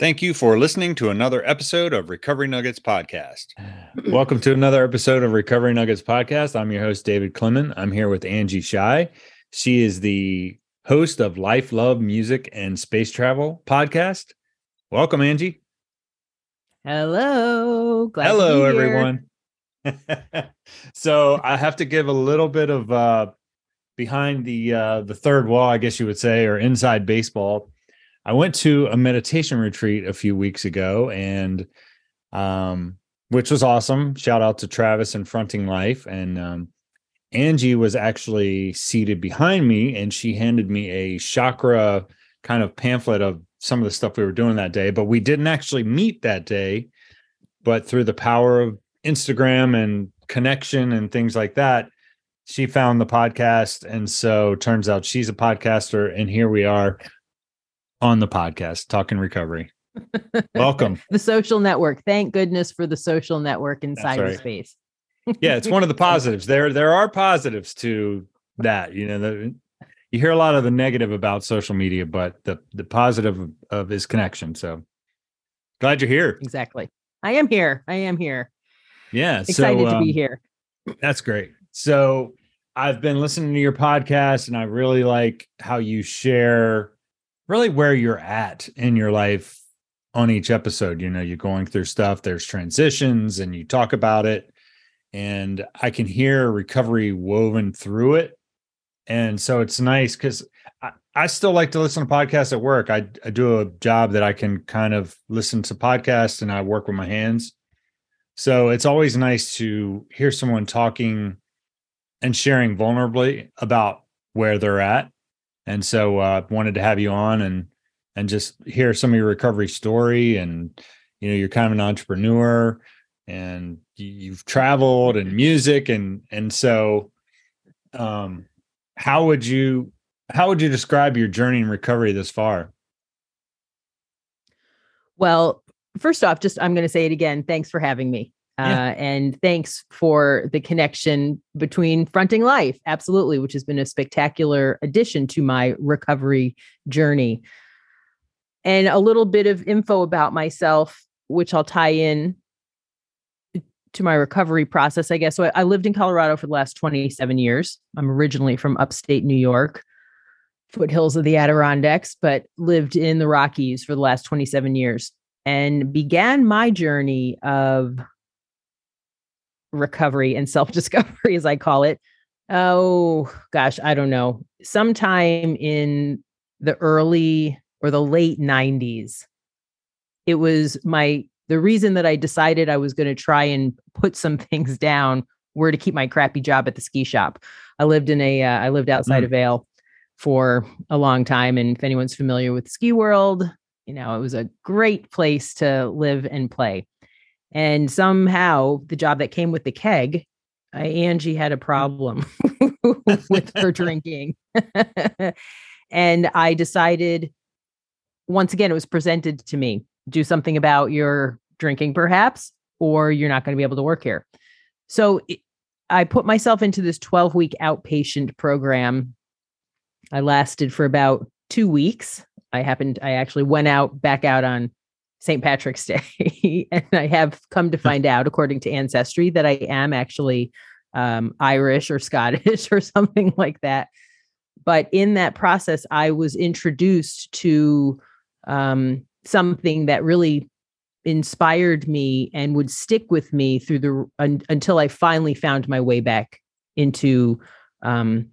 Thank you for listening to another episode of Recovery Nuggets Podcast. Welcome to another episode of Recovery Nuggets Podcast. I'm your host, David Clement. I'm here with Angie Shy. She is the host of Life, Love, Music, and Space Travel Podcast. Welcome, Angie. Hello. Glad Hello, everyone. so I have to give a little bit of uh, behind the uh, the third wall, I guess you would say, or inside baseball I went to a meditation retreat a few weeks ago and um which was awesome. Shout out to Travis and Fronting Life and um Angie was actually seated behind me and she handed me a chakra kind of pamphlet of some of the stuff we were doing that day, but we didn't actually meet that day. But through the power of Instagram and connection and things like that, she found the podcast. And so turns out she's a podcaster. And here we are on the podcast, Talking Recovery. Welcome. the social network. Thank goodness for the social network in cyberspace. Right. yeah, it's one of the positives. There there are positives to that. You know, the, you hear a lot of the negative about social media, but the the positive of, of is connection. So glad you're here. Exactly. I am here. I am here. Yeah. Excited so, um, to be um, here. That's great. So I've been listening to your podcast and I really like how you share really where you're at in your life on each episode. You know, you're going through stuff, there's transitions, and you talk about it. And I can hear recovery woven through it. And so it's nice because I, I, still like to listen to podcasts at work. I, I do a job that I can kind of listen to podcasts and I work with my hands. So it's always nice to hear someone talking and sharing vulnerably about where they're at. And so uh wanted to have you on and and just hear some of your recovery story and you know you're kind of an entrepreneur and you've traveled and music and and so um how would you how would you describe your journey in recovery this far? Well first off just i'm going to say it again thanks for having me yeah. Uh, and thanks for the connection between fronting life, absolutely, which has been a spectacular addition to my recovery journey. And a little bit of info about myself, which I'll tie in to my recovery process, I guess. So I, I lived in Colorado for the last 27 years. I'm originally from upstate New York, foothills of the Adirondacks, but lived in the Rockies for the last 27 years and began my journey of recovery and self discovery, as I call it. Oh gosh, I don't know. Sometime in the early or the late 90s, it was my the reason that I decided I was going to try and put some things down were to keep my crappy job at the ski shop. I lived in a uh, I lived outside mm. of Vail for a long time and if anyone's familiar with ski world, you know, it was a great place to live and play. And somehow the job that came with the keg, uh, Angie had a problem with her drinking. and I decided, once again, it was presented to me do something about your drinking, perhaps, or you're not going to be able to work here. So I put myself into this 12 week outpatient program. I lasted for about two weeks. I happened, I actually went out back out on St. Patrick's Day. and I have come to find out, according to Ancestry, that I am actually um, Irish or Scottish or something like that. But in that process, I was introduced to um, something that really inspired me and would stick with me through the un, until I finally found my way back into um,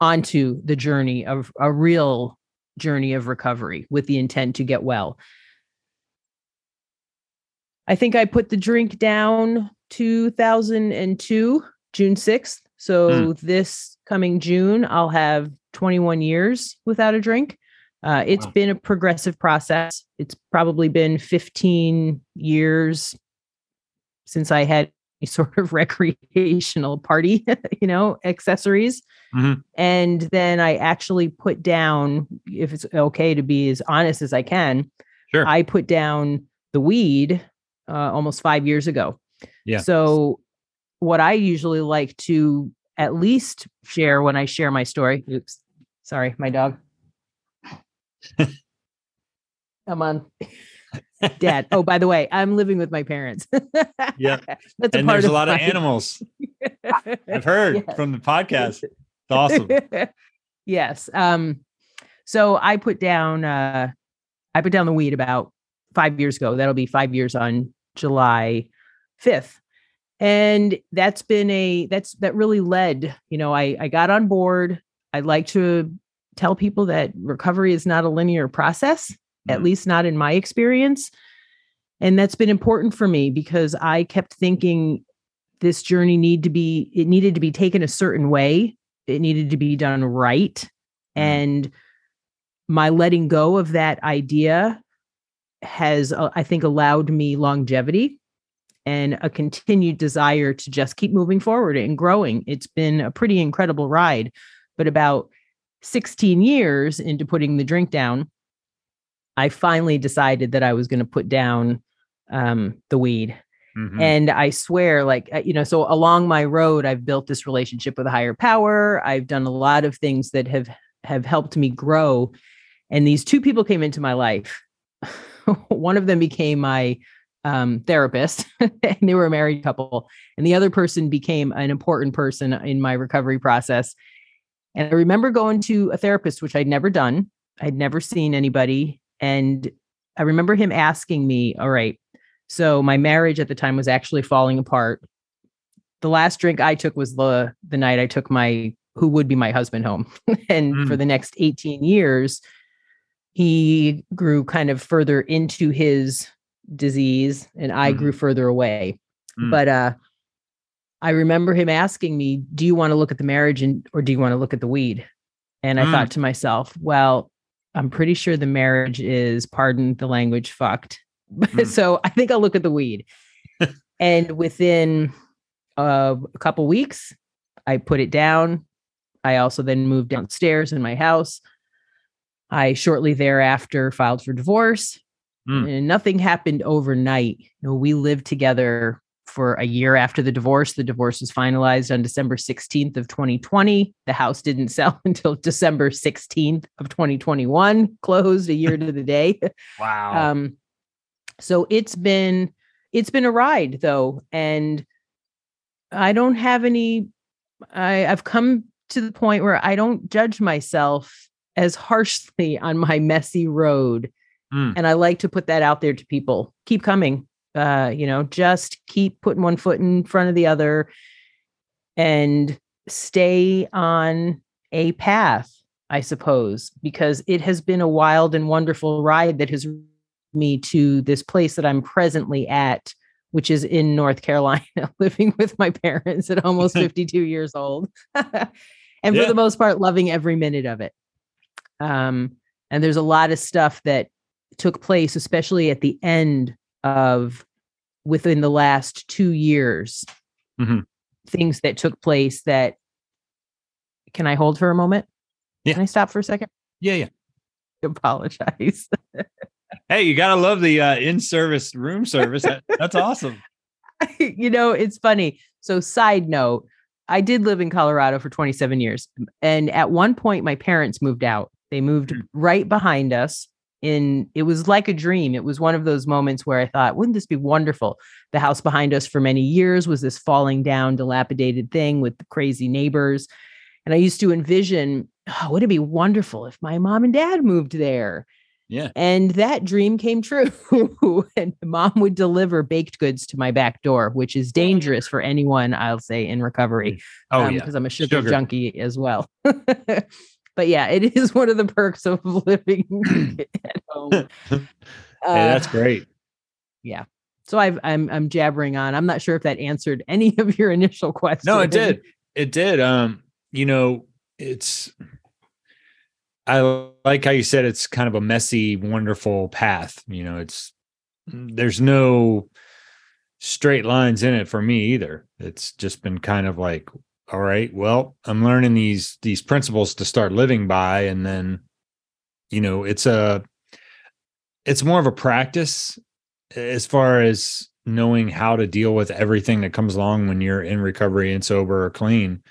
onto the journey of a real journey of recovery with the intent to get well. I think I put the drink down 2002, June 6th. So mm. this coming June, I'll have 21 years without a drink. Uh, it's wow. been a progressive process. It's probably been 15 years since I had sort of recreational party, you know, accessories. Mm-hmm. And then I actually put down, if it's okay to be as honest as I can, sure. I put down the weed uh, almost five years ago. Yeah. So, what I usually like to at least share when I share my story. Oops, sorry, my dog. Come on. Dad. Oh, by the way, I'm living with my parents. Yeah. That's and there's a lot of animals. I've heard Yes. from the podcast. It's awesome. yes. Um, so I put down uh I put down the weed about five years ago. That'll be five years on July 5th. And that's been a that's that really led, you know, I I got on board. I like to tell people that recovery is not a linear process, at Mhm. least not in my experience. And that's been important for me because I kept thinking this journey need to be it needed to be taken a certain way it needed to be done right and my letting go of that idea has uh, i think allowed me longevity and a continued desire to just keep moving forward and growing it's been a pretty incredible ride but about 16 years into putting the drink down i finally decided that i was going to put down um, the weed Mhm. and I swear, like, you know, so along my road, I've built this relationship with a higher power. I've done a lot of things that have have helped me grow. And these two people came into my life. One of them became my um, therapist, and they were a married couple. And the other person became an important person in my recovery process. And I remember going to a therapist, which I'd never done. I'd never seen anybody. And I remember him asking me, All right, so my marriage at the time was actually falling apart. The last drink I took was the the night I took my who would be my husband home. and Mm. for the next 18 years, he grew kind of further into his disease and I Mhm. grew further away. Mm. But uh I remember him asking me, "Do you want to look at the marriage and or do you want to look at the weed?" And I Mm. thought to myself, "Well, I'm pretty sure the marriage is, pardon the language, fucked. Mm. so I think I'll look at the weed. and within uh, a couple weeks, I put it down. I also then moved downstairs in my house. I shortly thereafter filed for divorce. Mm. And nothing happened overnight. You know, we lived together for a year after the divorce. The divorce was finalized on December 16th of 2020. The house didn't sell until December 16th of 2021, closed a year to the day. Wow. Um, so it's been it's been a ride though, and I don't have any. I, I've come to the point where I don't judge myself as harshly on my messy road, Mm. and I like to put that out there to people. Keep coming. Uh, you know, just keep putting one foot in front of the other, and stay on a path. I suppose because it has been a wild and wonderful ride that has me to this place that I'm presently at, which is in North Carolina, living with my parents at almost 52 years old. and Yeah. for the most part, loving every minute of it. Um, and there's a lot of stuff that took place, especially at the end of within the last two years, Mhm. things that took place that can I hold for a moment? Yeah. Can I stop for a second? yeah, yeah. apologize. Hey, you gotta love the uh, in-service room service. That, that's awesome. you know, it's funny. So, side note, I did live in Colorado for 27 years. And at one point, my parents moved out. They moved Hmm. right behind us. In it was like a dream. It was one of those moments where I thought, wouldn't this be wonderful? The house behind us for many years was this falling down, dilapidated thing with crazy neighbors. And I used to envision, oh, would it be wonderful if my mom and dad moved there? Yeah. And that dream came true. and mom would deliver baked goods to my back door, which is dangerous for anyone, I'll say, in recovery. Oh um, yeah. Because I'm a sugar, Sugar. junkie as well. but yeah, it is one of the perks of living at home. hey, that's great. Yeah. So I've, I'm I'm jabbering on. I'm not sure if that answered any of your initial questions. No, it did. It did. Um, you know, it's I like how you said it's kind of a messy, wonderful path. You know, it's there's no straight lines in it for me either. It's just been kind of like, all right, well, I'm learning these these principles to start living by, and then, you know, it's a it's more of a practice as far as knowing how to deal with everything that comes along when you're in recovery and sober or clean.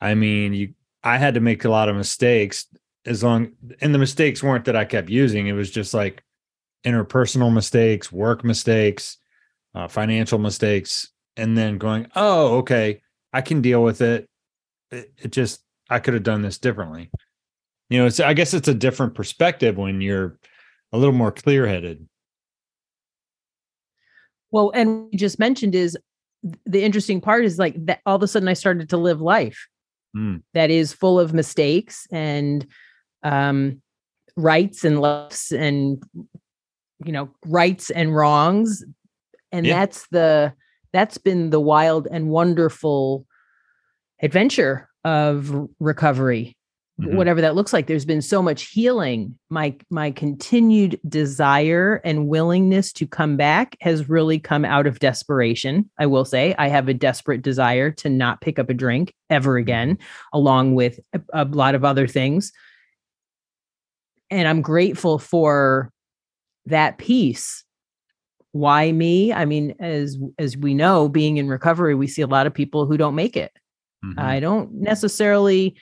I mean, you I had to make a lot of mistakes as long and the mistakes weren't that I kept using. It was just like interpersonal mistakes, work mistakes, uh, financial mistakes, and then going, oh, okay, I can deal with it. It, it just I could have done this differently. You know, it's I guess it's a different perspective when you're a little more clear headed. Well, and you just mentioned is the interesting part is like that all of a sudden I started to live life mm. that is full of mistakes and um, rights and lefts and you know rights and wrongs and yeah. that's the that's been the wild and wonderful adventure of recovery mm-hmm. whatever that looks like there's been so much healing my my continued desire and willingness to come back has really come out of desperation i will say i have a desperate desire to not pick up a drink ever again mm-hmm. along with a, a lot of other things and i'm grateful for that piece why me i mean as as we know being in recovery we see a lot of people who don't make it mm-hmm. i don't necessarily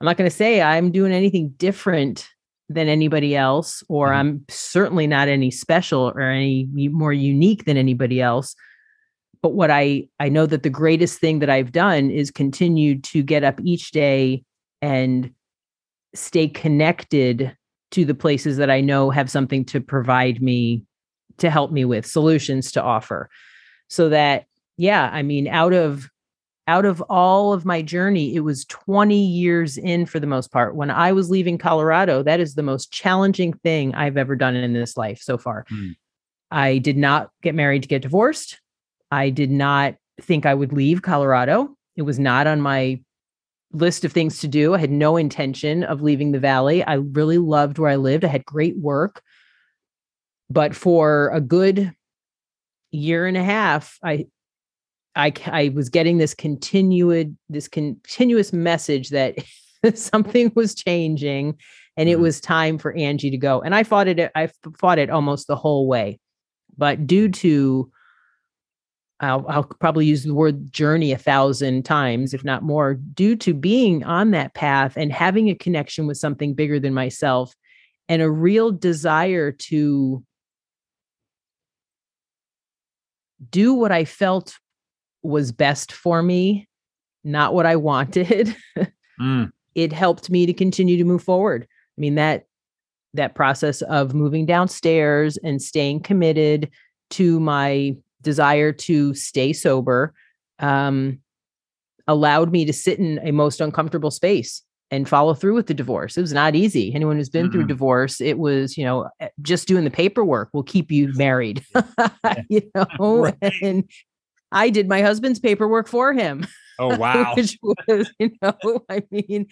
I'm not going to say I'm doing anything different than anybody else, or mm-hmm. I'm certainly not any special or any more unique than anybody else. But what I I know that the greatest thing that I've done is continue to get up each day and stay connected to the places that I know have something to provide me to help me with solutions to offer. So that yeah, I mean out of out of all of my journey, it was 20 years in for the most part. When I was leaving Colorado, that is the most challenging thing I've ever done in this life so far. Mm. I did not get married to get divorced. I did not think I would leave Colorado. It was not on my list of things to do. I had no intention of leaving the valley. I really loved where I lived. I had great work. But for a good year and a half, I I, I was getting this continued this continuous message that something was changing and it mm-hmm. was time for Angie to go. And I fought it I fought it almost the whole way. But due to I'll, I'll probably use the word journey a thousand times, if not more, due to being on that path and having a connection with something bigger than myself and a real desire to do what I felt was best for me, not what I wanted. mm. It helped me to continue to move forward. I mean that that process of moving downstairs and staying committed to my desire to stay sober um, allowed me to sit in a most uncomfortable space and follow through with the divorce. It was not easy. Anyone who's been mm-hmm. through divorce, it was, you know, eh, just doing the paperwork will keep you married, you know, right. and I did my husband's paperwork for him. Oh wow! Which was, you know, I mean,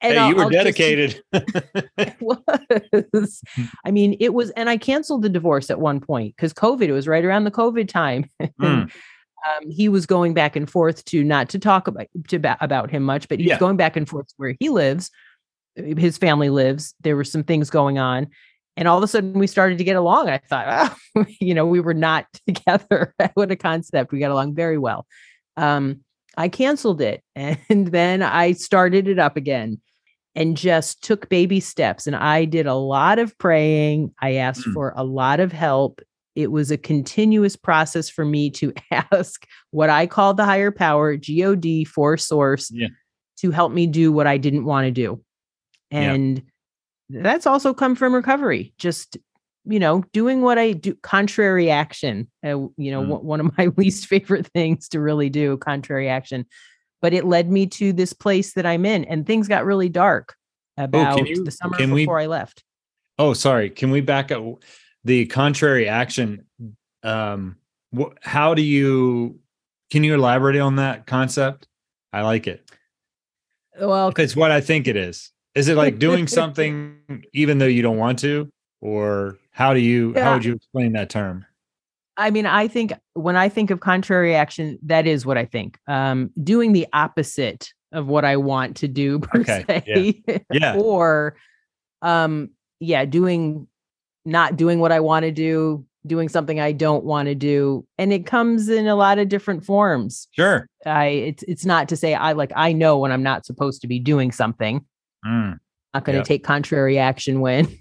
and hey, I'll, you were I'll dedicated. it was. I mean, it was, and I canceled the divorce at one point because COVID. It was right around the COVID time. Mm. Um, he was going back and forth to not to talk about to, about him much, but he's yeah. going back and forth where he lives, his family lives. There were some things going on, and all of a sudden we started to get along. I thought, oh, you know, we were not together. what a concept. We got along very well. Um, I canceled it and then I started it up again and just took baby steps. And I did a lot of praying. I asked mm. for a lot of help. It was a continuous process for me to ask what I call the higher power, God, for source, yeah. to help me do what I didn't want to do. And yeah that's also come from recovery just you know doing what i do contrary action uh, you know mm. w- one of my least favorite things to really do contrary action but it led me to this place that i'm in and things got really dark oh, about oh, you, the summer before we, i left oh sorry can we back up the contrary action um wh- how do you can you elaborate on that concept i like it well it's what i think it is is it like doing something even though you don't want to? Or how do you yeah. how would you explain that term? I mean, I think when I think of contrary action, that is what I think. Um, doing the opposite of what I want to do per okay. se. Yeah. yeah. or um, yeah, doing not doing what I want to do, doing something I don't want to do. And it comes in a lot of different forms. Sure. I it's it's not to say I like I know when I'm not supposed to be doing something. Mm. Not going to take contrary action when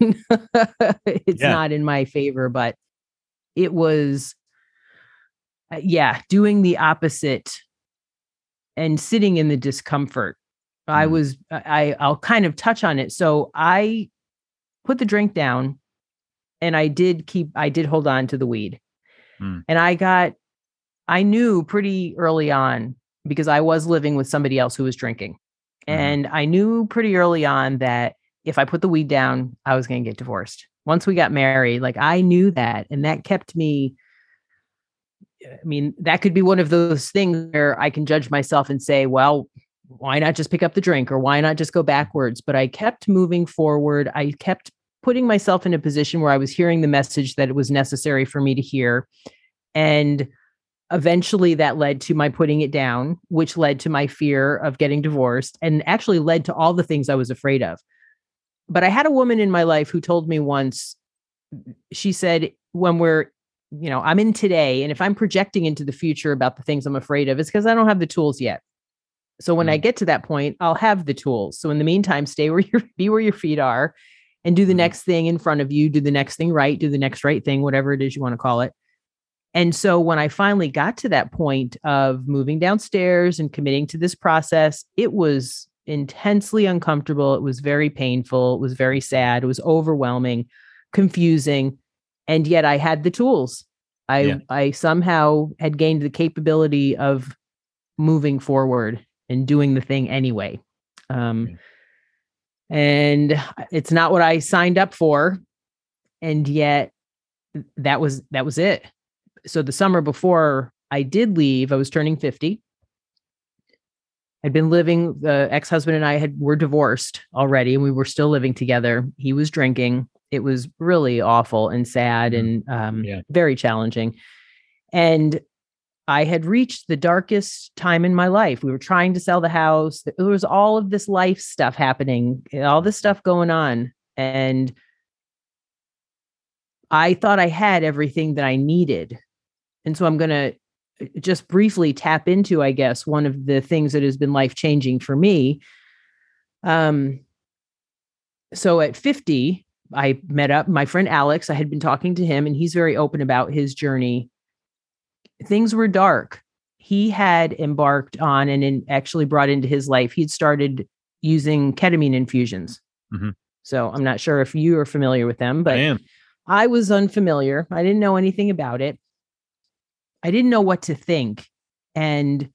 it's Yeah. not in my favor, but it was uh, yeah, doing the opposite and sitting in the discomfort. I Mm. was I I'll kind of touch on it. So I put the drink down and I did keep I did hold on to the weed. Mm. And I got I knew pretty early on because I was living with somebody else who was drinking. Mhm. And I knew pretty early on that if I put the weed down, I was going to get divorced. Once we got married, like I knew that and that kept me I mean, that could be one of those things where I can judge myself and say, well, why not just pick up the drink or why not just go backwards? But I kept moving forward. I kept putting myself in a position where I was hearing the message that it was necessary for me to hear. And eventually that led to my putting it down, which led to my fear of getting divorced and actually led to all the things I was afraid of. But I had a woman in my life who told me once, she said, when we're you know, I'm in today. And if I'm projecting into the future about the things I'm afraid of, it's because I don't have the tools yet. So when I Mm. get to that point, I'll have the tools. So in the meantime, stay where your be where your feet are and do the Mhm. next thing in front of you, do the next thing right, do the next right thing, whatever it is you want to call it. And so when I finally got to that point of moving downstairs and committing to this process, it was intensely uncomfortable. It was very painful. It was very sad. It was overwhelming, confusing. And yet I had the tools. I Yeah. I somehow had gained the capability of moving forward and doing the thing anyway. Um. And it's not what I signed up for. And yet that was that was it. So the summer before I did leave, I was turning 50. I'd been living, the ex-husband and I had were divorced already, and we were still living together. He was drinking. It was really awful and sad Mhm. and um, Yeah. very challenging. And I had reached the darkest time in my life. We were trying to sell the house. There was all of this life stuff happening, all this stuff going on. And I thought I had everything that I needed. And so I'm going to just briefly tap into, I guess, one of the things that has been life changing for me. Um, so at 50, I met up my friend Alex. I had been talking to him, and he's very open about his journey. Things were dark. He had embarked on and in, actually brought into his life, he'd started using ketamine infusions. Mhm. So I'm not sure if you are familiar with them, I but am. I was unfamiliar. I didn't know anything about it. I didn't know what to think. And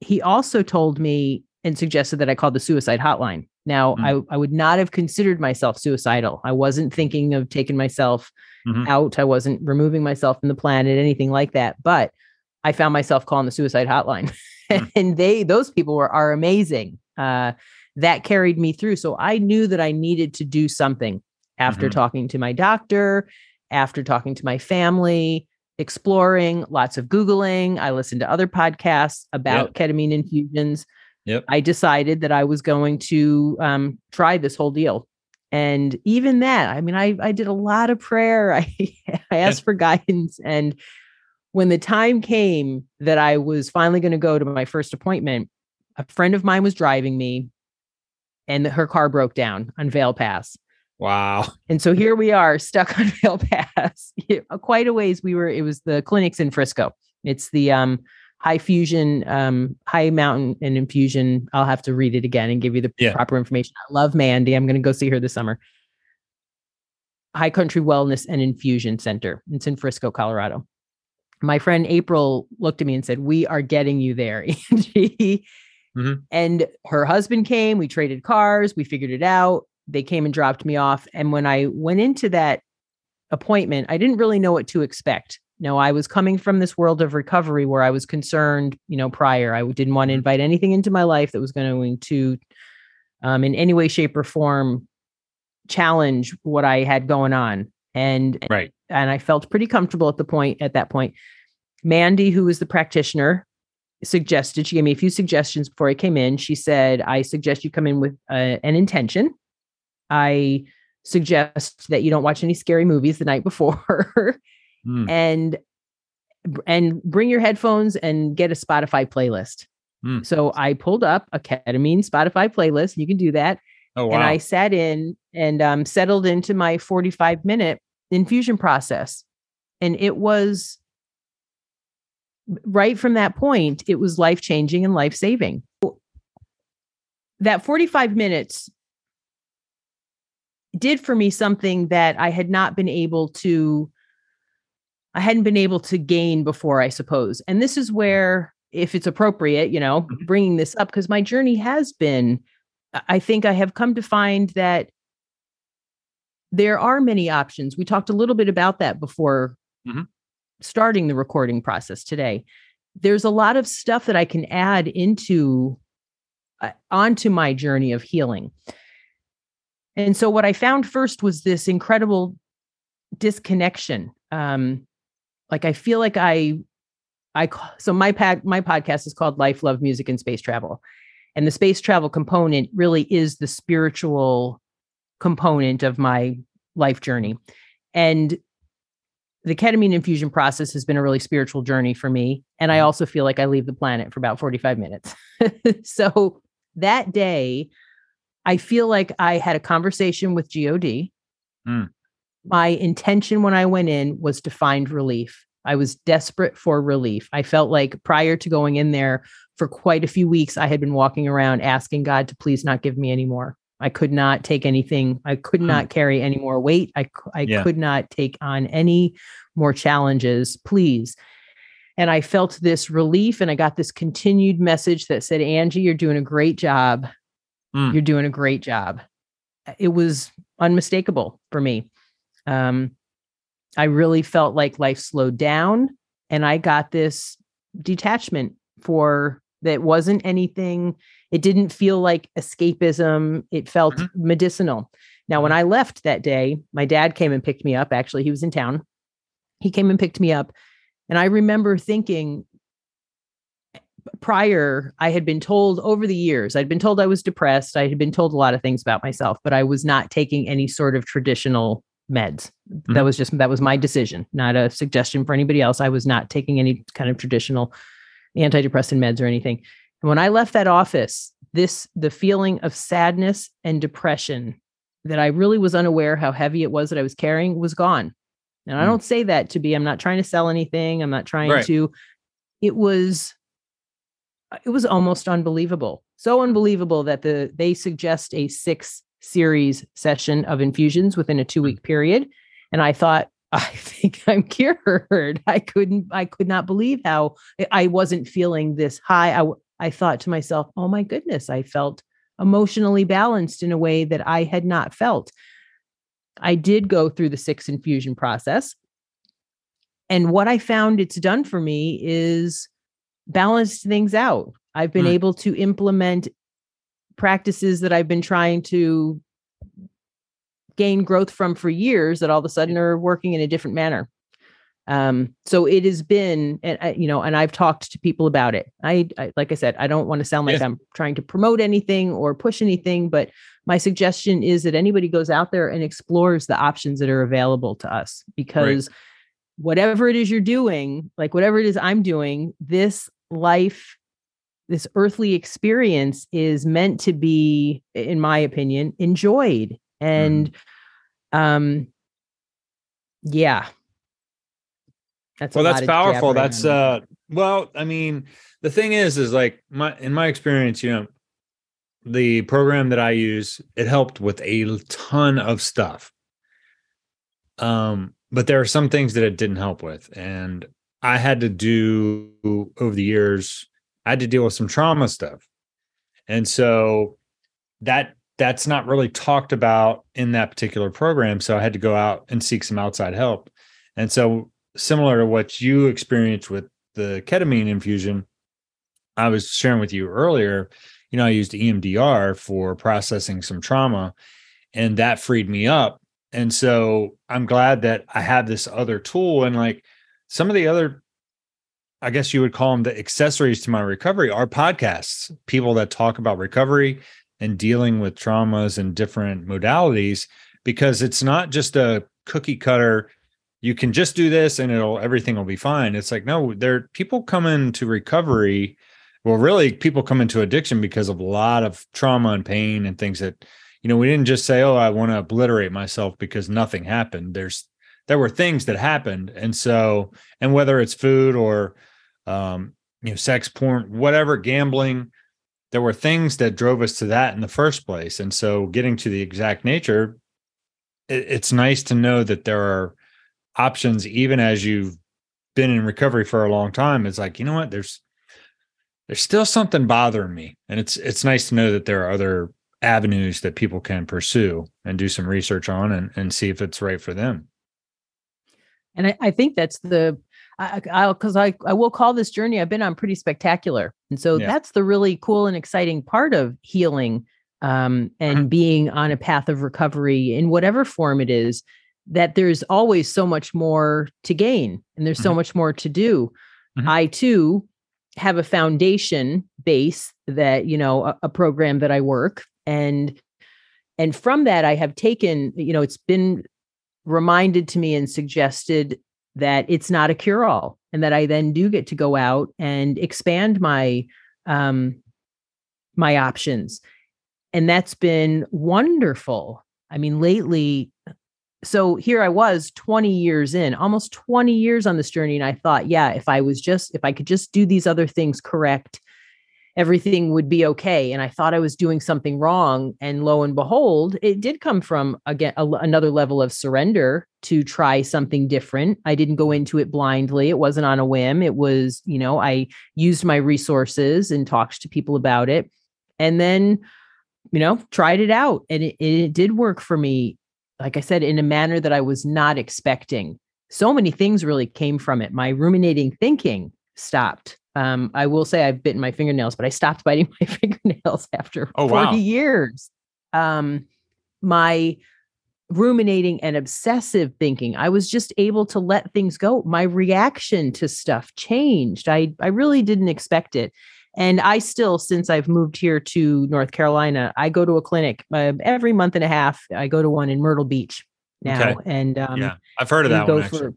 he also told me and suggested that I call the suicide hotline. Now, Mm. I, I would not have considered myself suicidal. I wasn't thinking of taking myself Mhm. out. I wasn't removing myself from the planet, anything like that. But I found myself calling the suicide hotline. Mm. and they, those people were are amazing. Uh, that carried me through. So I knew that I needed to do something after Mhm. talking to my doctor, after talking to my family, exploring, lots of Googling. I listened to other podcasts about ketamine infusions. Yep. I decided that I was going to um, try this whole deal. And even that, I mean, I, I did a lot of prayer. I, I asked for guidance. And when the time came that I was finally going to go to my first appointment, a friend of mine was driving me and her car broke down on Vail Pass. Wow. And so here we are stuck on Vail Pass. Quite a ways we were, it was the clinics in Frisco. It's the um, high fusion, um, high mountain and infusion. I'll have to read it again and give you the Yeah. proper information. I love Mandy. I'm going to go see her this summer. High Country Wellness and Infusion Center. It's in Frisco, Colorado. My friend April looked at me and said, We are getting you there. And she- Mhm. and her husband came. We traded cars. We figured it out. They came and dropped me off. And when I went into that appointment, I didn't really know what to expect. No, I was coming from this world of recovery where I was concerned, you know, prior. I didn't want to Mhm. invite anything into my life that was going to, um, in any way, shape, or form, challenge what I had going on. And Right. and I felt pretty comfortable at the point at that point. Mandy, who was the practitioner, suggested she gave me a few suggestions before I came in. She said, "I suggest you come in with uh, an intention. I suggest that you don't watch any scary movies the night before." mm. and and bring your headphones and get a Spotify playlist. Mm. So I pulled up a ketamine Spotify playlist. You can do that. Oh, wow. And I sat in and um, settled into my 45 minute infusion process. And it was right from that point, it was life changing and life saving. That 45 minutes did for me something that I had not been able to I hadn't been able to gain before, I suppose. And this is where if it's appropriate, you know, mm-hmm. bringing this up because my journey has been I think I have come to find that there are many options. We talked a little bit about that before mm-hmm. starting the recording process today. There's a lot of stuff that I can add into uh, onto my journey of healing. And so what I found first was this incredible disconnection. Um, like I feel like I I so my pad my podcast is called Life, Love, Music, and Space Travel. And the space travel component really is the spiritual component of my life journey. And the ketamine infusion process has been a really spiritual journey for me. And I mm-hmm. also feel like I leave the planet for about 45 minutes. so that day, I feel like I had a conversation with GOD. Mm. My intention when I went in was to find relief. I was desperate for relief. I felt like prior to going in there for quite a few weeks, I had been walking around asking God to please not give me any more. I could not take anything. I could hmm. not carry any more weight. I, I yeah. could not take on any more challenges, please. And I felt this relief and I got this continued message that said, Angie, you're doing a great job. Mm. You're doing a great job. It was unmistakable for me. Um, I really felt like life slowed down and I got this detachment for that wasn't anything it didn't feel like escapism it felt mm-hmm. medicinal now when mm-hmm. i left that day my dad came and picked me up actually he was in town he came and picked me up and i remember thinking prior i had been told over the years i'd been told i was depressed i had been told a lot of things about myself but i was not taking any sort of traditional meds. Mm-hmm. That was just that was my decision, not a suggestion for anybody else. I was not taking any kind of traditional antidepressant meds or anything. And when I left that office, this the feeling of sadness and depression that I really was unaware how heavy it was that I was carrying was gone. And mm. I don't say that to be I'm not trying to sell anything. I'm not trying right. to it was it was almost unbelievable. So unbelievable that the they suggest a 6 series session of infusions within a two week period. And I thought, I think I'm cured. I couldn't, I could not believe how I wasn't feeling this high. I, I thought to myself, oh my goodness, I felt emotionally balanced in a way that I had not felt. I did go through the six infusion process. And what I found it's done for me is balanced things out. I've been mm. able to implement practices that I've been trying to gain growth from for years that all of a sudden are working in a different manner. Um, so it has been, and you know, and I've talked to people about it. I, I like I said, I don't want to sound like I'm trying to promote anything or push anything, but my suggestion is that anybody goes out there and explores the options that are available to us because right. whatever it is you're doing, like whatever it is I'm doing, this life this earthly experience is meant to be in my opinion enjoyed and mm. um yeah. That's well that's powerful. that's uh well i mean the thing is is like my in my experience you know the program that i use it helped with a ton of stuff. Um but there are some things that it didn't help with and i had to do over the years I had to deal with some trauma stuff. And so that that's not really talked about in that particular program. So I had to go out and seek some outside help. And so similar to what you experienced with the ketamine infusion, I was sharing with you earlier, you know, I used EMDR for processing some trauma and that freed me up. And so I'm glad that I have this other tool and like some of the other I guess you would call them the accessories to my recovery are podcasts, people that talk about recovery and dealing with traumas and different modalities, because it's not just a cookie cutter. you can just do this and it'll everything will be fine. It's like, no, there people come into recovery. Well, really, people come into addiction because of a lot of trauma and pain and things that, you know, we didn't just say, oh, I want to obliterate myself because nothing happened. There's there were things that happened. And so, and whether it's food or um, you know, sex porn, whatever, gambling, there were things that drove us to that in the first place. And so getting to the exact nature, it, it's nice to know that there are options even as you've been in recovery for a long time. It's like you know what? There's there's still something bothering me. And it's it's nice to know that there are other avenues that people can pursue and do some research on and, and see if it's right for them. And i, I think that's the I, because I, I, I will call this journey I've been on pretty spectacular, and so yeah. that's the really cool and exciting part of healing um, and mm-hmm. being on a path of recovery in whatever form it is that there's always so much more to gain and there's so mm-hmm. much more to do. Mm-hmm. I too have a foundation base that, you know, a, a program that I work and and from that I have taken, you know, it's been reminded to me and suggested that it's not a cure all and that I then do get to go out and expand my um my options. And that's been wonderful. I mean, lately so here I was 20 years in, almost 20 years on this journey. And I thought, yeah, if I was just, if I could just do these other things correct, everything would be okay. And I thought I was doing something wrong. And lo and behold, it did come from again a, another level of surrender to try something different. I didn't go into it blindly. It wasn't on a whim. It was, you know, I used my resources and talked to people about it. And then, you know, tried it out. And it, it did work for me like I said, in a manner that I was not expecting. So many things really came from it. My ruminating thinking stopped. Um, I will say I've bitten my fingernails, but I stopped biting my fingernails after oh, 40 wow. years. Um, my ruminating and obsessive thinking, I was just able to let things go. My reaction to stuff changed. I, I really didn't expect it. And I still, since I've moved here to North Carolina, I go to a clinic uh, every month and a half. I go to one in Myrtle Beach now, okay. and um, yeah, I've heard of that one. For,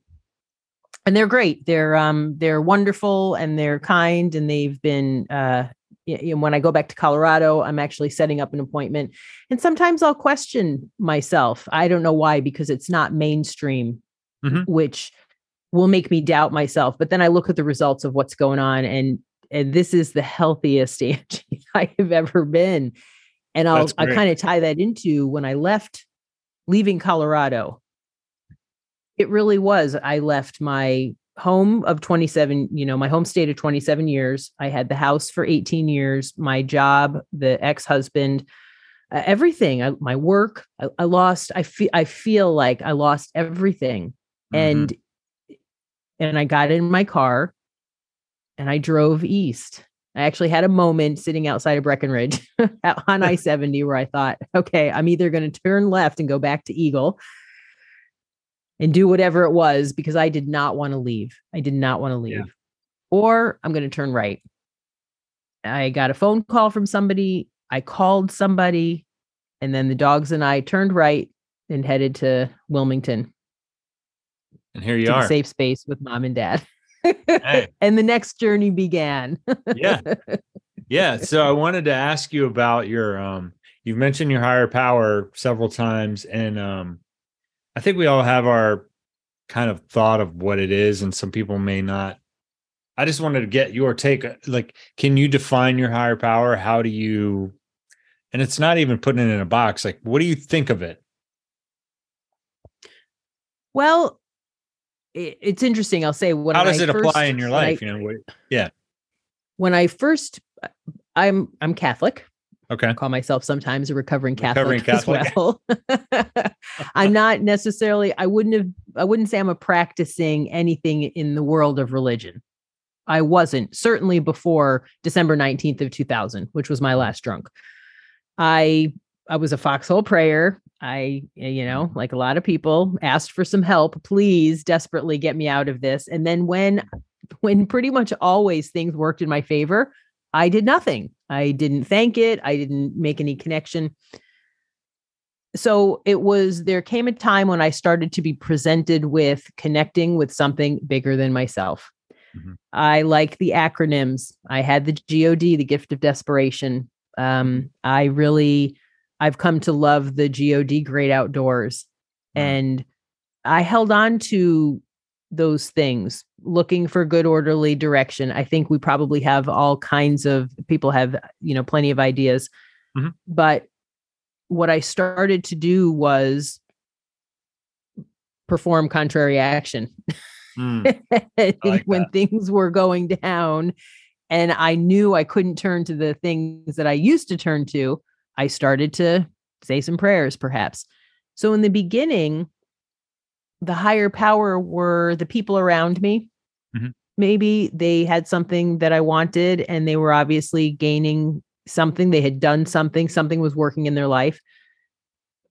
and they're great. They're um, they're wonderful and they're kind, and they've been. Uh, you know, when I go back to Colorado, I'm actually setting up an appointment, and sometimes I'll question myself. I don't know why, because it's not mainstream, mm-hmm. which will make me doubt myself. But then I look at the results of what's going on, and and this is the healthiest Angie I have ever been. And I'll I kind of tie that into when I left leaving Colorado. It really was. I left my home of 27, you know, my home state of 27 years. I had the house for 18 years, my job, the ex-husband, uh, everything, I, my work. I, I, lost I feel I feel like I lost everything. Mm-hmm. And and I got in my car and I drove east. I actually had a moment sitting outside of Breckenridge on I 70 where I thought, okay, I'm either going to turn left and go back to Eagle and do whatever it was because I did not want to leave. I did not want to leave. Yeah. Or I'm going to turn right. I got a phone call from somebody. I called somebody, and then the dogs and I turned right and headed to Wilmington. And here you are. safe space with mom and dad hey. and the next journey began. yeah. Yeah. So I wanted to ask you about your um you've mentioned your higher power several times and um I think we all have our kind of thought of what it is and some people may not. I just wanted to get your take uh, like can you define your higher power? How do you and it's not even putting it in a box like what do you think of it? Well, it's interesting. I'll say when how does I it first, apply in your life? I, you know, yeah. When I first, uh, I'm I'm Catholic. Okay. I call myself sometimes a recovering Catholic, recovering Catholic. as well. I'm not necessarily. I wouldn't have. I wouldn't say I'm a practicing anything in the world of religion. I wasn't certainly before December 19th of 2000, which was my last drunk. I I was a foxhole prayer. I, eh, you know, like a lot of people, asked for some help. Please, desperately get me out of this. And then when, when pretty much always things worked in my favor, I did nothing. I didn't thank it. I didn't make any connection. so it was there came a time when I started to be presented with connecting with something bigger than myself. Mm-hmm. I like the acronyms. I had the GOD, the gift of desperation. Um, I really I've come to love the GOD great outdoors. Mm-hmm. And I held on to those things, looking for good orderly direction. I think we probably have all kinds of people have, you know, plenty of ideas. Mm-hmm. But what I started to do was perform contrary action. Mm, like when that. things were going down and I knew I couldn't turn to the things that I used to turn to, I started to say some prayers, perhaps. So in the beginning, the higher power were the people around me. Mm-hmm. Maybe they had something that I wanted and they were obviously gaining something, they had done something, something was working in their life.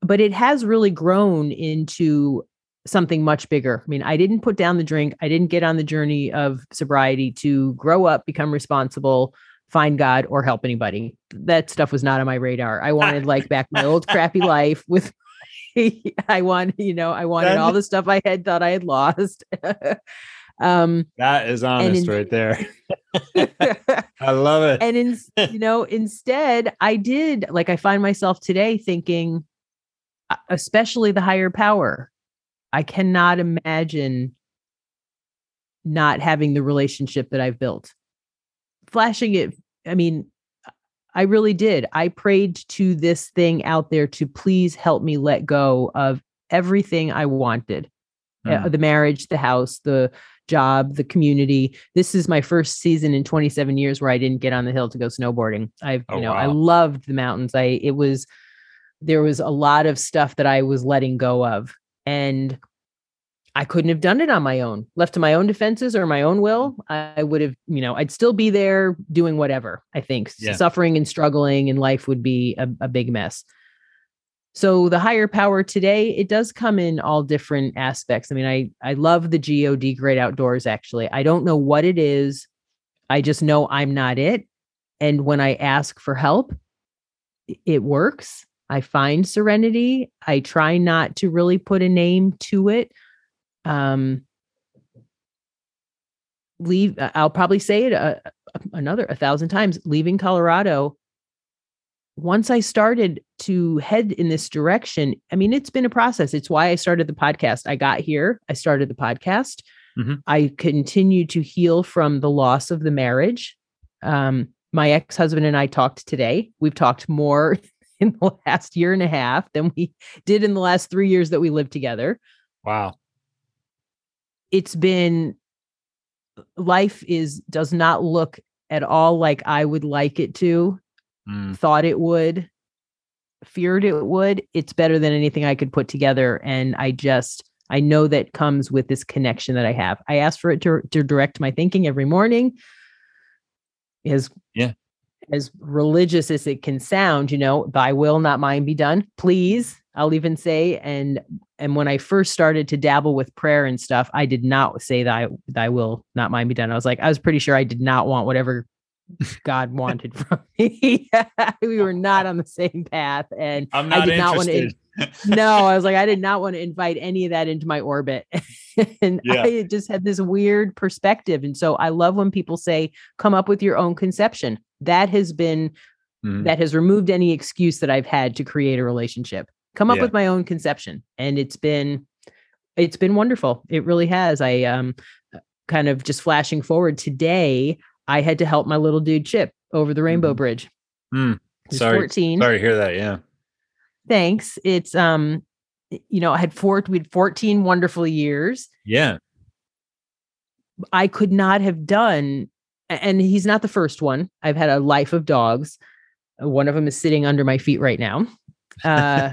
But it has really grown into something much bigger. I mean, I didn't put down the drink, I didn't get on the journey of sobriety to grow up, become responsible, find God, or help anybody. That stuff was not on my radar. I wanted like back my old crappy life with I want, you know, I wanted all the stuff I had thought I had lost. Um, that is honest in, right there. I love it. And in, you know, instead, I did like I find myself today thinking, especially the higher power. I cannot imagine not having the relationship that I've built. Flashing it, I mean, I really did. I prayed to this thing out there to please help me let go of everything I wanted. Mm. Uh, the marriage, the house, the job, the community. This is my first season in 27 years where I didn't get on the hill to go snowboarding. I've, oh, you know, wow. I loved the mountains. I it was there was a lot of stuff that I was letting go of. And I couldn't have done it on my own. Left to my own defenses or my own will, mm. I would have, you know, I'd still be there doing whatever. I think yeah. suffering and struggling in life would be a, a big mess. So the higher power today, it does come in all different aspects. I mean, I I love the God great outdoors actually. I don't know what it is. I just know I'm not it. And when I ask for help, it works. I find serenity. I try not to really put a name to it. Um leave I'll probably say it a, another a thousand times leaving Colorado once I started to head in this direction, I mean, it's been a process. It's why I started the podcast. I got here, I started the podcast. Mm-hmm. I continue to heal from the loss of the marriage. Um, my ex husband and I talked today. We've talked more in the last year and a half than we did in the last three years that we lived together. Wow. It's been life is does not look at all like I would like it to mm. thought it would, feared it would, it's better than anything I could put together. And I just, I know that comes with this connection that I have. I ask for it to, to direct my thinking every morning. As yeah, as religious as it can sound, you know, thy will, not mine be done. Please, I'll even say, and and when I first started to dabble with prayer and stuff, I did not say thy thy will, not mind be done. I was like, I was pretty sure I did not want whatever God wanted from me. we were not on the same path. And I did not want to. no, I was like, I did not want to invite any of that into my orbit. and yeah. I just had this weird perspective. And so I love when people say, come up with your own conception. That has been, mm. that has removed any excuse that I've had to create a relationship. Come up yeah. with my own conception. And it's been, it's been wonderful. It really has. I, um, kind of just flashing forward today, I had to help my little dude Chip over the Rainbow mm-hmm. Bridge. Mm. Sorry, 14. Sorry to hear that. Yeah. Thanks. It's um, you know, I had four, we had 14 wonderful years. Yeah. I could not have done, and he's not the first one. I've had a life of dogs. One of them is sitting under my feet right now. Uh,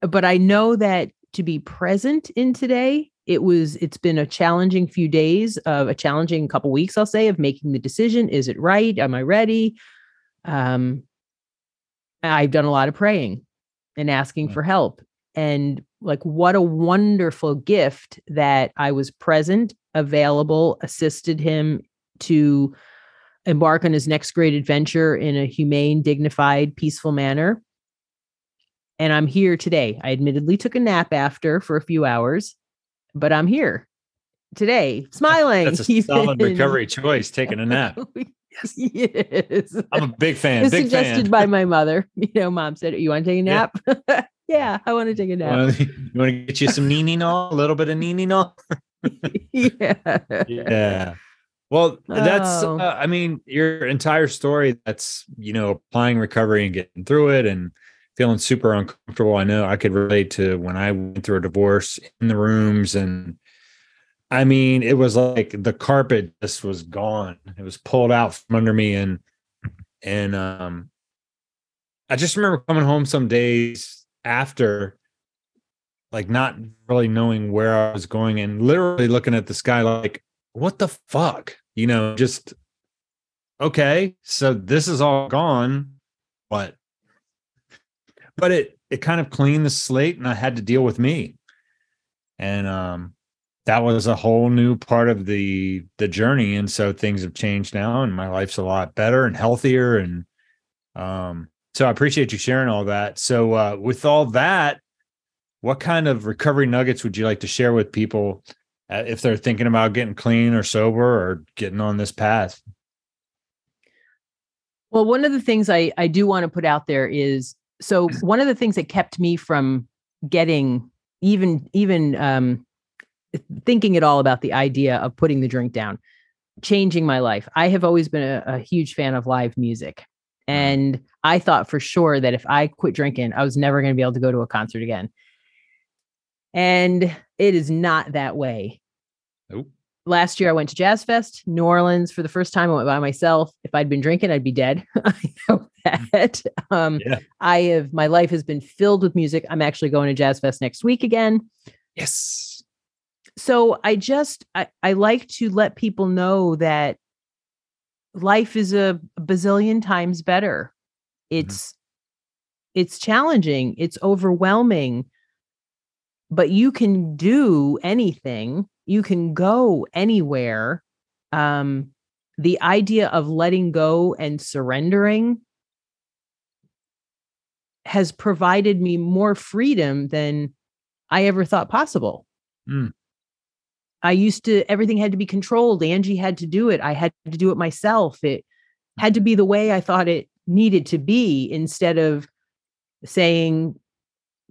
but I know that to be present in today it was it's been a challenging few days of a challenging couple weeks i'll say of making the decision is it right? Am i ready? Um i've done a lot of praying and asking for help and like what a wonderful gift that i was present available assisted him to embark on his next great adventure in a humane dignified peaceful manner and I'm here today. I admittedly took a nap after for a few hours, but I'm here today, smiling. That's a solid recovery choice, taking a nap. yes. yes. I'm a big fan. Big suggested fan. by my mother. You know, mom said, You want to take a nap? Yeah, yeah I want to take a nap. You want to get you some nini no? A little bit of nini no? yeah. Yeah. Well, that's, Oh. uh, I mean, your entire story, that's, you know, applying recovery and getting through it and feeling super uncomfortable. I know I could relate to when I went through a divorce in the rooms and I mean, it was like the carpet just was gone. It was pulled out from under me and and um I just remember coming home some days after like not really knowing where I was going and literally looking at the sky like what the fuck? You know, just okay, so this is all gone. What? But it it kind of cleaned the slate and I had to deal with me. And um that was a whole new part of the the journey and so things have changed now and my life's a lot better and healthier and um so I appreciate you sharing all that. So uh with all that what kind of recovery nuggets would you like to share with people uh, if they're thinking about getting clean or sober or getting on this path? Well, one of the things I, I do want to put out there is so one of the things that kept me from getting even even um, thinking at all about the idea of putting the drink down, changing my life. I have always been a, a huge fan of live music. And I thought for sure that if I quit drinking, I was never going to be able to go to a concert again. And it is not that way. Nope. Last year, I went to Jazz Fest, New Orleans for the first time. I went by myself. If I'd been drinking, I'd be dead. Um, Yeah. I have, my life has been filled with music. I'm actually going to Jazz Fest next week again. Yes. so i just I, I like to let people know that life is a bazillion times better. It's it's challenging. It's overwhelming. But you can do anything. You can go anywhere. Um the idea of letting go and surrendering has provided me more freedom than i ever thought possible Mm. I used to everything had to be controlled. Angie had to do it. I had to do it myself. It had to be the way I thought it needed to be instead of saying,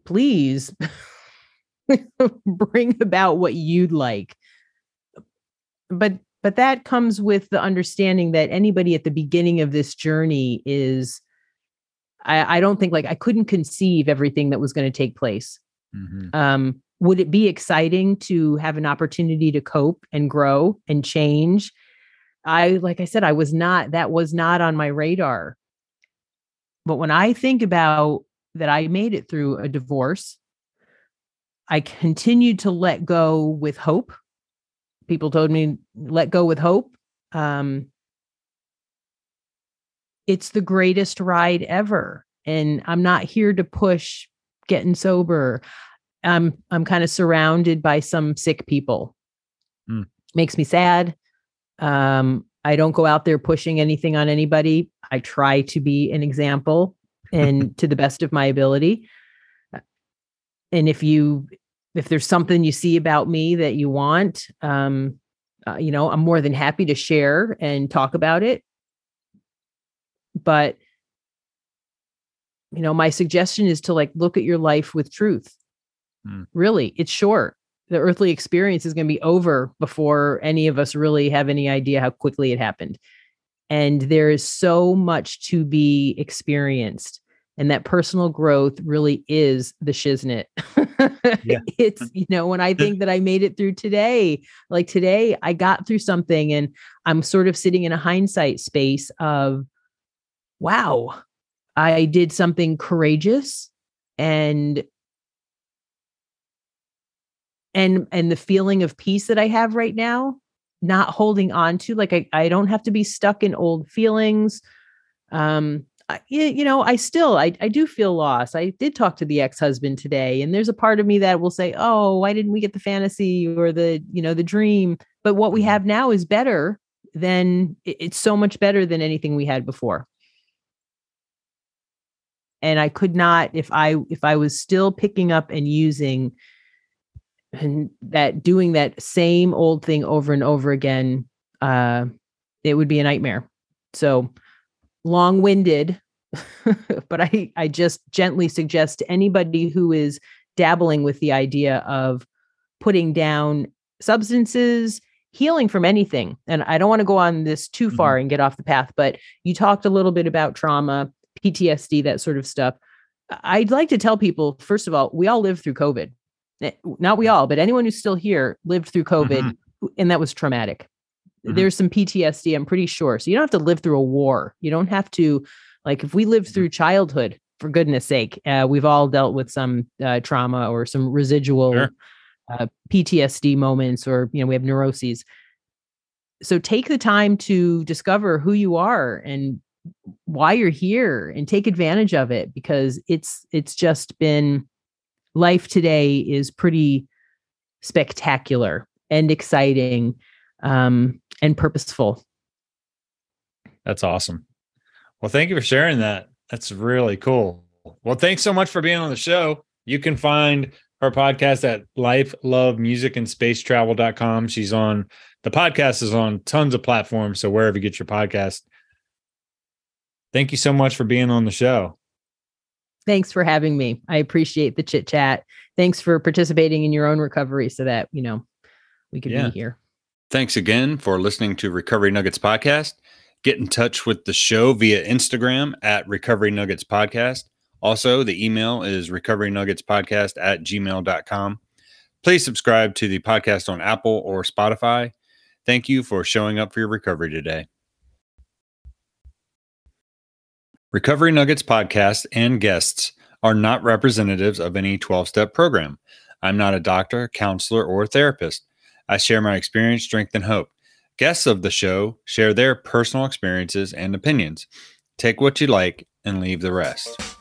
please bring about what you'd like. But but that comes with the understanding that anybody at the beginning of this journey is I, I don't think like I couldn't conceive everything that was going to take place. Mhm. um, would it be exciting to have an opportunity to cope and grow and change? I like i said i was not that was not on my radar. But when i think about that i made it through a divorce i continued to let go with hope. People told me let go with hope. Um, it's the greatest ride ever and i'm not here to push getting sober. I'm i'm kind of surrounded by some sick people. Mm. makes me sad. Um i don't go out there pushing anything on anybody. I try to be an example and to the best of my ability. And if you if there's something you see about me that you want um uh, you know i'm more than happy to share and talk about it but you know my suggestion is to like look at your life with truth. Hmm. really it's short. The earthly experience is going to be over before any of us really have any idea how quickly it happened. And there is so much to be experienced and that personal growth really is the shiznit. Yeah. it's you know when i think that i made it through today like today i got through something and i'm sort of sitting in a hindsight space of wow i did something courageous and and and the feeling of peace that i have right now not holding on to like i, I don't have to be stuck in old feelings. Um I, you know i still I, I do feel lost. I did talk to the ex-husband today and there's a part of me that will say oh why didn't we get the fantasy or the you know the dream? But what we Mhm. have now is better than it's so much better than anything we had before and I could not if I if I was still picking up and using and that doing that same old thing over and over again uh it would be a nightmare. So long-winded but I I just gently suggest to anybody who is dabbling with the idea of putting down substances healing from anything and i don't want to go on this too far mm-hmm. and get off the path but you talked a little bit about trauma ptsd that sort of stuff i'd like to tell people first of all we all lived through covid eh, not we all but anyone who's still here lived through covid mm-hmm. and that was traumatic mm-hmm. there's some ptsd i'm pretty sure so you don't have to live through a war you don't have to like if we lived mm-hmm. through childhood for goodness sake uh, we've all dealt with some uh, trauma or some residual sure uh, PTSD moments or you know we have neuroses. So take the time to discover who you are and why you're here and take advantage of it because it's it's just been life today is pretty spectacular and exciting um, and purposeful. That's awesome. Well, thank you for sharing that. That's really cool. Well, thanks so much for being on the show. You can find her podcast at life love music and space travel.com she's on the podcast is on tons of platforms so wherever you get your podcast thank you so much for being on the show thanks for having me i appreciate the chit chat thanks for participating in your own recovery so that you know we could yeah. be here thanks again for listening to recovery nuggets podcast get in touch with the show via instagram at recovery nuggets podcast also, the email is recovery nuggets podcast at gmail.com. Please subscribe to the podcast on Apple or Spotify. Thank you for showing up for your recovery today. Recovery Nuggets podcast and guests are not representatives of any 12 step program. I'm not a doctor, counselor, or therapist. I share my experience, strength, and hope. Guests of the show share their personal experiences and opinions. Take what you like and leave the rest.